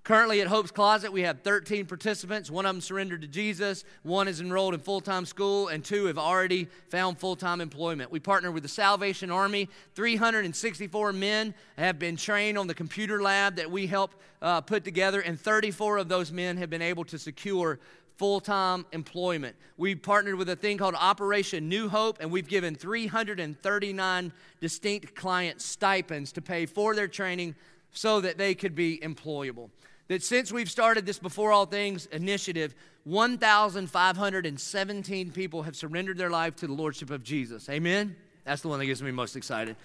[SPEAKER 1] Currently at Hope's Closet, we have 13 participants. One of them surrendered to Jesus, one is enrolled in full time school, and two have already found full time employment. We partner with the Salvation Army. 364 men have been trained on the computer lab that we help uh, put together, and 34 of those men have been able to secure full time employment. We partnered with a thing called Operation New Hope, and we've given 339 distinct client stipends to pay for their training so that they could be employable that since we've started this Before All Things initiative, 1,517 people have surrendered their life to the Lordship of Jesus. Amen? That's the one that gets me most excited.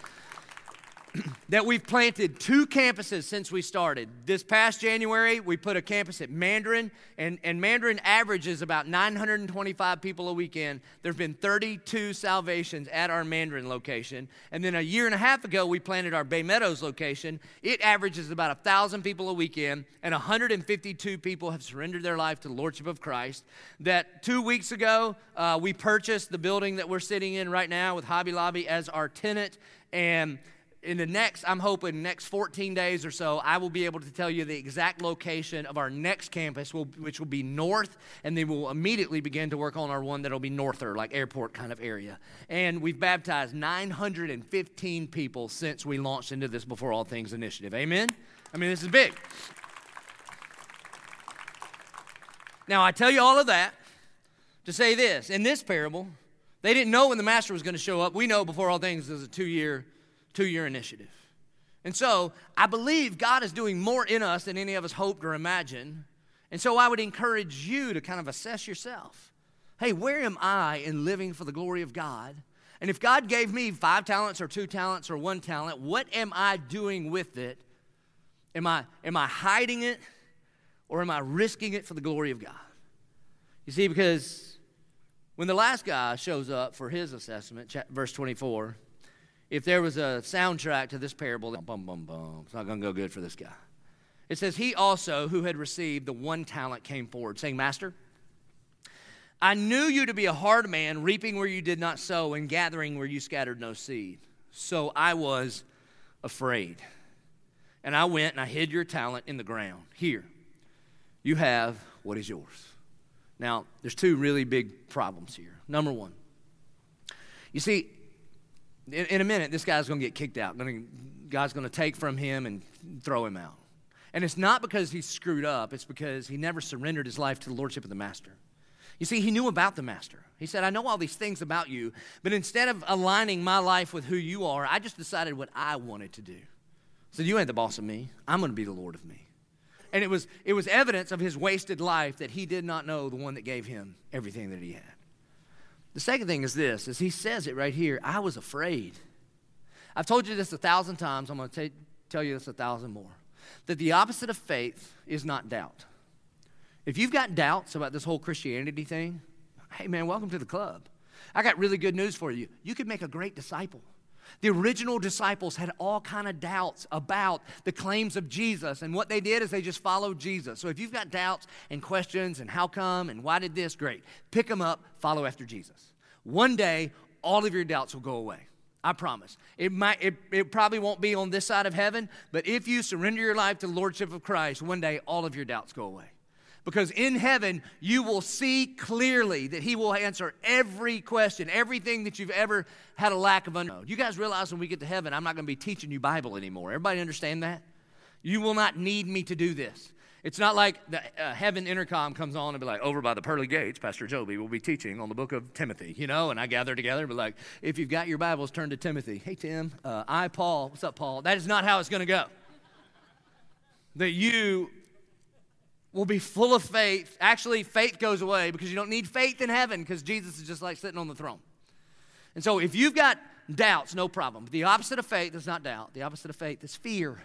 [SPEAKER 1] that we've planted two campuses since we started. This past January, we put a campus at Mandarin, and, and Mandarin averages about 925 people a weekend. There have been 32 salvations at our Mandarin location. And then a year and a half ago, we planted our Bay Meadows location. It averages about 1,000 people a weekend, and 152 people have surrendered their life to the Lordship of Christ. That two weeks ago, uh, we purchased the building that we're sitting in right now with Hobby Lobby as our tenant. And in the next, I'm hoping, next 14 days or so, I will be able to tell you the exact location of our next campus, which will be north, and then we'll immediately begin to work on our one that'll be norther, like airport kind of area. And we've baptized 915 people since we launched into this Before All Things initiative. Amen? I mean, this is big. Now, I tell you all of that to say this in this parable, they didn't know when the master was going to show up. We know before all things is a two year two your initiative. And so I believe God is doing more in us than any of us hoped or imagined. And so I would encourage you to kind of assess yourself. Hey, where am I in living for the glory of God? And if God gave me five talents or two talents or one talent, what am I doing with it Am I, am I hiding it or am I risking it for the glory of God? You see, because when the last guy shows up for his assessment, verse 24, if there was a soundtrack to this parable, bum, bum, bum, it's not going to go good for this guy. It says, He also, who had received the one talent, came forward, saying, Master, I knew you to be a hard man, reaping where you did not sow and gathering where you scattered no seed. So I was afraid. And I went and I hid your talent in the ground. Here, you have what is yours. Now, there's two really big problems here. Number one, you see, in, in a minute, this guy's going to get kicked out. God's going to take from him and throw him out. And it's not because he's screwed up, it's because he never surrendered his life to the lordship of the master. You see, he knew about the master. He said, I know all these things about you, but instead of aligning my life with who you are, I just decided what I wanted to do. So You ain't the boss of me. I'm going to be the Lord of me. And it was, it was evidence of his wasted life that he did not know the one that gave him everything that he had. The second thing is this, as he says it right here, I was afraid. I've told you this a thousand times. I'm going to tell you this a thousand more. That the opposite of faith is not doubt. If you've got doubts about this whole Christianity thing, hey man, welcome to the club. I got really good news for you. You could make a great disciple. The original disciples had all kind of doubts about the claims of Jesus, and what they did is they just followed Jesus. So if you've got doubts and questions and how come and why did this, great. Pick them up, follow after Jesus. One day, all of your doubts will go away. I promise. It might it, it probably won't be on this side of heaven, but if you surrender your life to the Lordship of Christ, one day all of your doubts go away. Because in heaven, you will see clearly that He will answer every question, everything that you've ever had a lack of understanding. You guys realize when we get to heaven, I'm not going to be teaching you Bible anymore. Everybody understand that? You will not need me to do this. It's not like the uh, heaven intercom comes on and be like, over by the pearly gates, Pastor Joby will be teaching on the book of Timothy, you know, and I gather together and be like, if you've got your Bibles, turn to Timothy. Hey, Tim, uh, I, Paul, what's up, Paul? That is not how it's going to go. That you will be full of faith. Actually, faith goes away because you don't need faith in heaven because Jesus is just like sitting on the throne. And so if you've got doubts, no problem. The opposite of faith is not doubt, the opposite of faith is fear.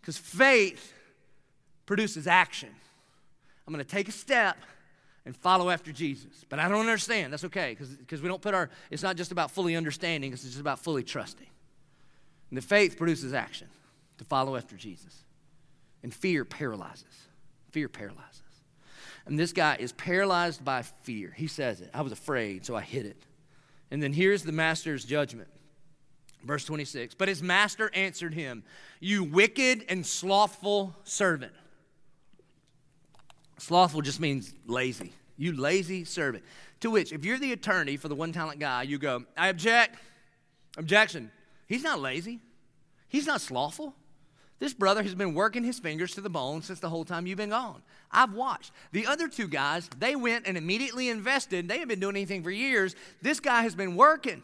[SPEAKER 1] Because faith produces action. I'm going to take a step and follow after Jesus. But I don't understand. That's okay because we don't put our, it's not just about fully understanding, it's just about fully trusting. And the faith produces action to follow after Jesus. And fear paralyzes. Fear paralyzes. And this guy is paralyzed by fear. He says it. I was afraid, so I hid it. And then here's the master's judgment. Verse 26. But his master answered him, You wicked and slothful servant. Slothful just means lazy. You lazy servant. To which, if you're the attorney for the one talent guy, you go, I object. Objection. He's not lazy. He's not slothful. This brother has been working his fingers to the bone since the whole time you've been gone. I've watched. The other two guys, they went and immediately invested. They haven't been doing anything for years. This guy has been working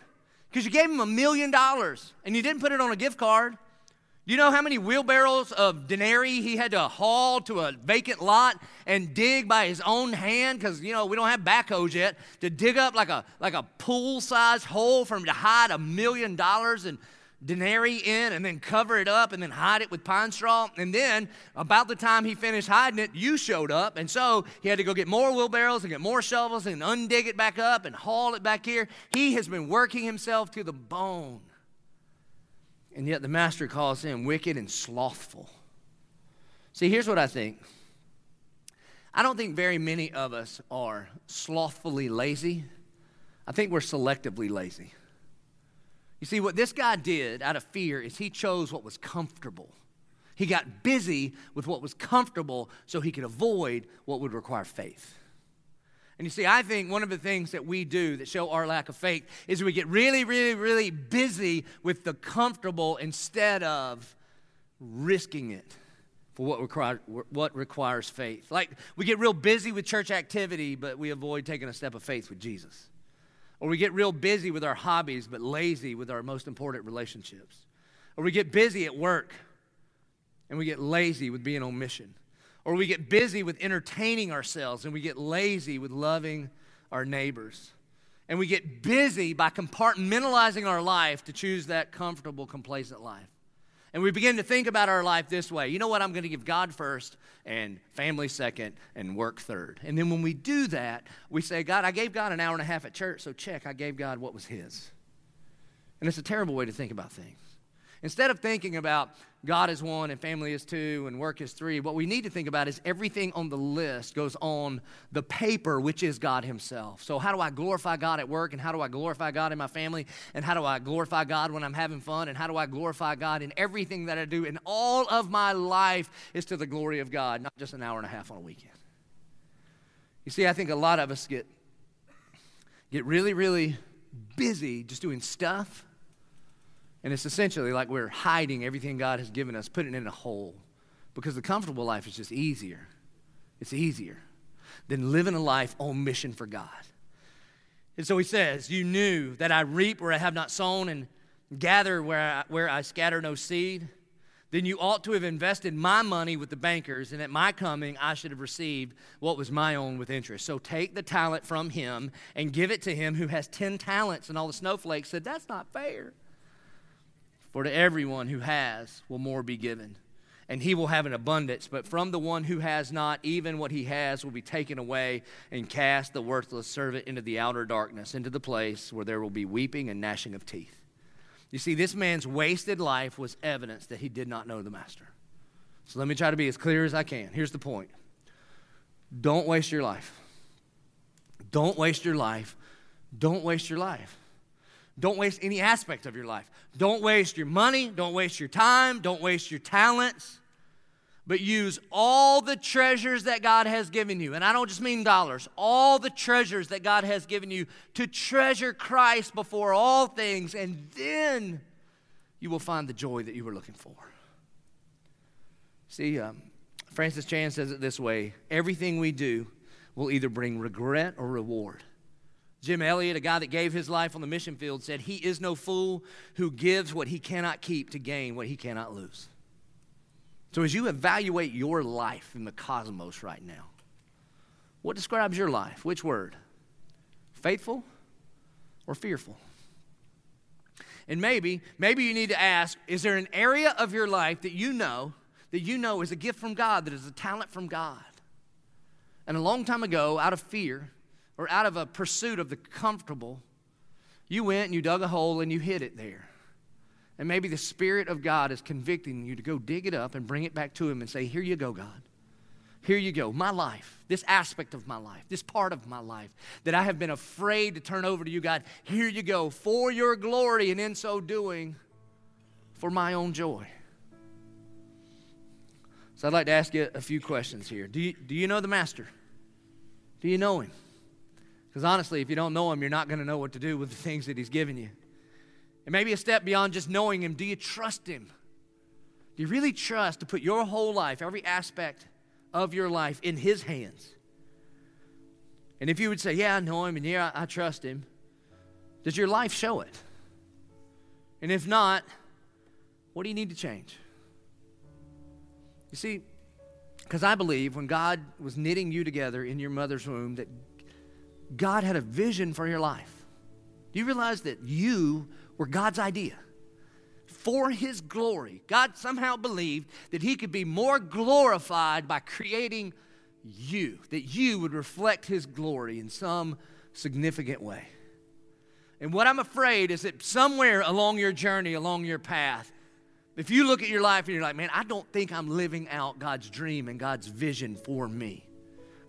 [SPEAKER 1] because you gave him a million dollars and you didn't put it on a gift card. You know how many wheelbarrows of denarii he had to haul to a vacant lot and dig by his own hand? Because you know we don't have backhoes yet to dig up like a like a pool-sized hole for him to hide a million dollars and denarii in and then cover it up and then hide it with pine straw. And then, about the time he finished hiding it, you showed up. And so he had to go get more wheelbarrows and get more shovels and undig it back up and haul it back here. He has been working himself to the bone. And yet the master calls him wicked and slothful. See, here's what I think. I don't think very many of us are slothfully lazy. I think we're selectively lazy. You see, what this guy did out of fear is he chose what was comfortable. He got busy with what was comfortable so he could avoid what would require faith. And you see, I think one of the things that we do that show our lack of faith is we get really, really, really busy with the comfortable instead of risking it for what, require, what requires faith. Like we get real busy with church activity, but we avoid taking a step of faith with Jesus. Or we get real busy with our hobbies, but lazy with our most important relationships. Or we get busy at work and we get lazy with being on mission. Or we get busy with entertaining ourselves and we get lazy with loving our neighbors. And we get busy by compartmentalizing our life to choose that comfortable, complacent life. And we begin to think about our life this way you know what? I'm going to give God first, and family second, and work third. And then when we do that, we say, God, I gave God an hour and a half at church, so check, I gave God what was His. And it's a terrible way to think about things. Instead of thinking about God is one and family is two and work is three, what we need to think about is everything on the list goes on the paper, which is God Himself. So, how do I glorify God at work? And how do I glorify God in my family? And how do I glorify God when I'm having fun? And how do I glorify God in everything that I do? And all of my life is to the glory of God, not just an hour and a half on a weekend. You see, I think a lot of us get, get really, really busy just doing stuff and it's essentially like we're hiding everything God has given us, putting it in a hole. Because the comfortable life is just easier. It's easier than living a life on mission for God. And so he says, You knew that I reap where I have not sown and gather where I, where I scatter no seed. Then you ought to have invested my money with the bankers, and at my coming I should have received what was my own with interest. So take the talent from him and give it to him who has 10 talents. And all the snowflakes said, That's not fair. For to everyone who has will more be given, and he will have an abundance. But from the one who has not, even what he has will be taken away, and cast the worthless servant into the outer darkness, into the place where there will be weeping and gnashing of teeth. You see, this man's wasted life was evidence that he did not know the master. So let me try to be as clear as I can. Here's the point don't waste your life. Don't waste your life. Don't waste your life. Don't waste any aspect of your life. Don't waste your money. Don't waste your time. Don't waste your talents. But use all the treasures that God has given you. And I don't just mean dollars, all the treasures that God has given you to treasure Christ before all things. And then you will find the joy that you were looking for. See, um, Francis Chan says it this way everything we do will either bring regret or reward. Jim Elliot, a guy that gave his life on the mission field, said, He is no fool who gives what he cannot keep to gain what he cannot lose. So, as you evaluate your life in the cosmos right now, what describes your life? Which word? Faithful or fearful? And maybe, maybe you need to ask is there an area of your life that you know, that you know is a gift from God, that is a talent from God? And a long time ago, out of fear, or out of a pursuit of the comfortable, you went and you dug a hole and you hid it there. And maybe the Spirit of God is convicting you to go dig it up and bring it back to Him and say, Here you go, God. Here you go. My life, this aspect of my life, this part of my life that I have been afraid to turn over to you, God. Here you go for your glory, and in so doing, for my own joy. So I'd like to ask you a few questions here. Do you, do you know the Master? Do you know Him? Because honestly, if you don't know Him, you're not going to know what to do with the things that He's given you. And maybe a step beyond just knowing Him, do you trust Him? Do you really trust to put your whole life, every aspect of your life, in His hands? And if you would say, Yeah, I know Him and yeah, I, I trust Him, does your life show it? And if not, what do you need to change? You see, because I believe when God was knitting you together in your mother's womb, that God had a vision for your life. Do you realize that you were God's idea? For his glory. God somehow believed that he could be more glorified by creating you, that you would reflect his glory in some significant way. And what I'm afraid is that somewhere along your journey, along your path, if you look at your life and you're like, man, I don't think I'm living out God's dream and God's vision for me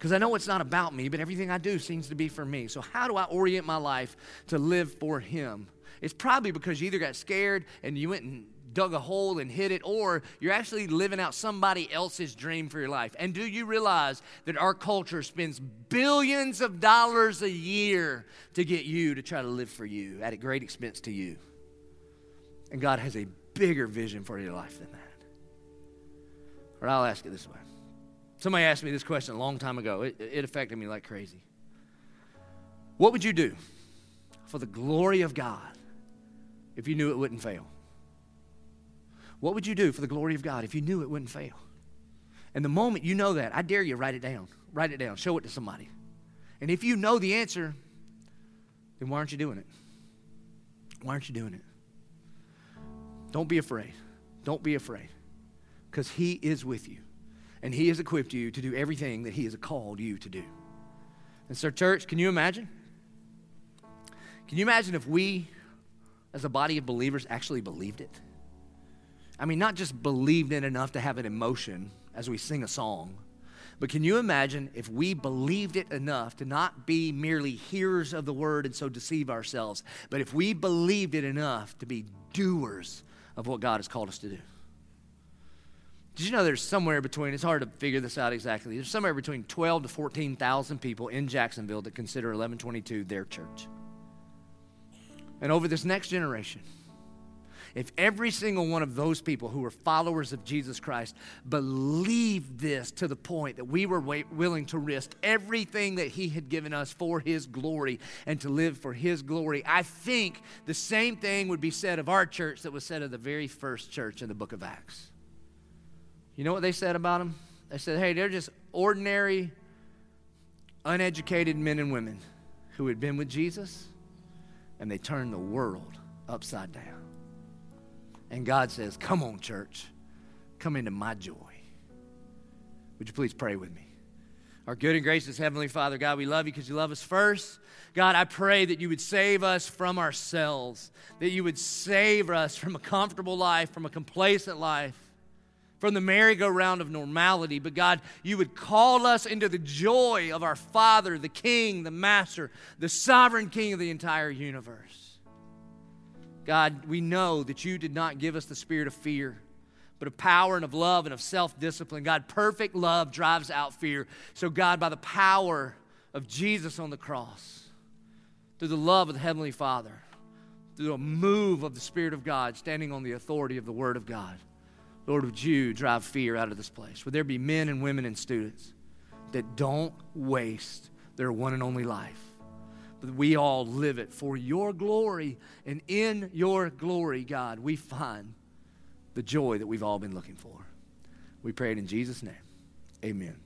[SPEAKER 1] because I know it's not about me, but everything I do seems to be for me. So, how do I orient my life to live for Him? It's probably because you either got scared and you went and dug a hole and hid it, or you're actually living out somebody else's dream for your life. And do you realize that our culture spends billions of dollars a year to get you to try to live for you at a great expense to you? And God has a bigger vision for your life than that. Or I'll ask it this way Somebody asked me this question a long time ago. It, it affected me like crazy. What would you do for the glory of God if you knew it wouldn't fail? What would you do for the glory of God if you knew it wouldn't fail? And the moment you know that, I dare you write it down. Write it down. Show it to somebody. And if you know the answer, then why aren't you doing it? Why aren't you doing it? Don't be afraid. Don't be afraid because He is with you and He has equipped you to do everything that He has called you to do. And so, church, can you imagine? Can you imagine if we, as a body of believers, actually believed it? I mean, not just believed it enough to have an emotion as we sing a song, but can you imagine if we believed it enough to not be merely hearers of the word and so deceive ourselves, but if we believed it enough to be doers of what God has called us to do? Did you know there's somewhere between, it's hard to figure this out exactly, there's somewhere between 12 to 14,000 people in Jacksonville that consider 1122 their church. And over this next generation, if every single one of those people who were followers of Jesus Christ believed this to the point that we were willing to risk everything that He had given us for His glory and to live for His glory, I think the same thing would be said of our church that was said of the very first church in the book of Acts. You know what they said about them? They said, hey, they're just ordinary, uneducated men and women who had been with Jesus, and they turned the world upside down. And God says, Come on, church, come into my joy. Would you please pray with me? Our good and gracious Heavenly Father, God, we love you because you love us first. God, I pray that you would save us from ourselves, that you would save us from a comfortable life, from a complacent life from the merry-go-round of normality, but God, you would call us into the joy of our Father, the King, the Master, the sovereign King of the entire universe. God, we know that you did not give us the spirit of fear, but of power and of love and of self discipline. God, perfect love drives out fear. So, God, by the power of Jesus on the cross, through the love of the Heavenly Father, through a move of the Spirit of God, standing on the authority of the Word of God, Lord, would you drive fear out of this place? Would there be men and women and students that don't waste their one and only life? But we all live it for your glory. And in your glory, God, we find the joy that we've all been looking for. We pray it in Jesus' name. Amen.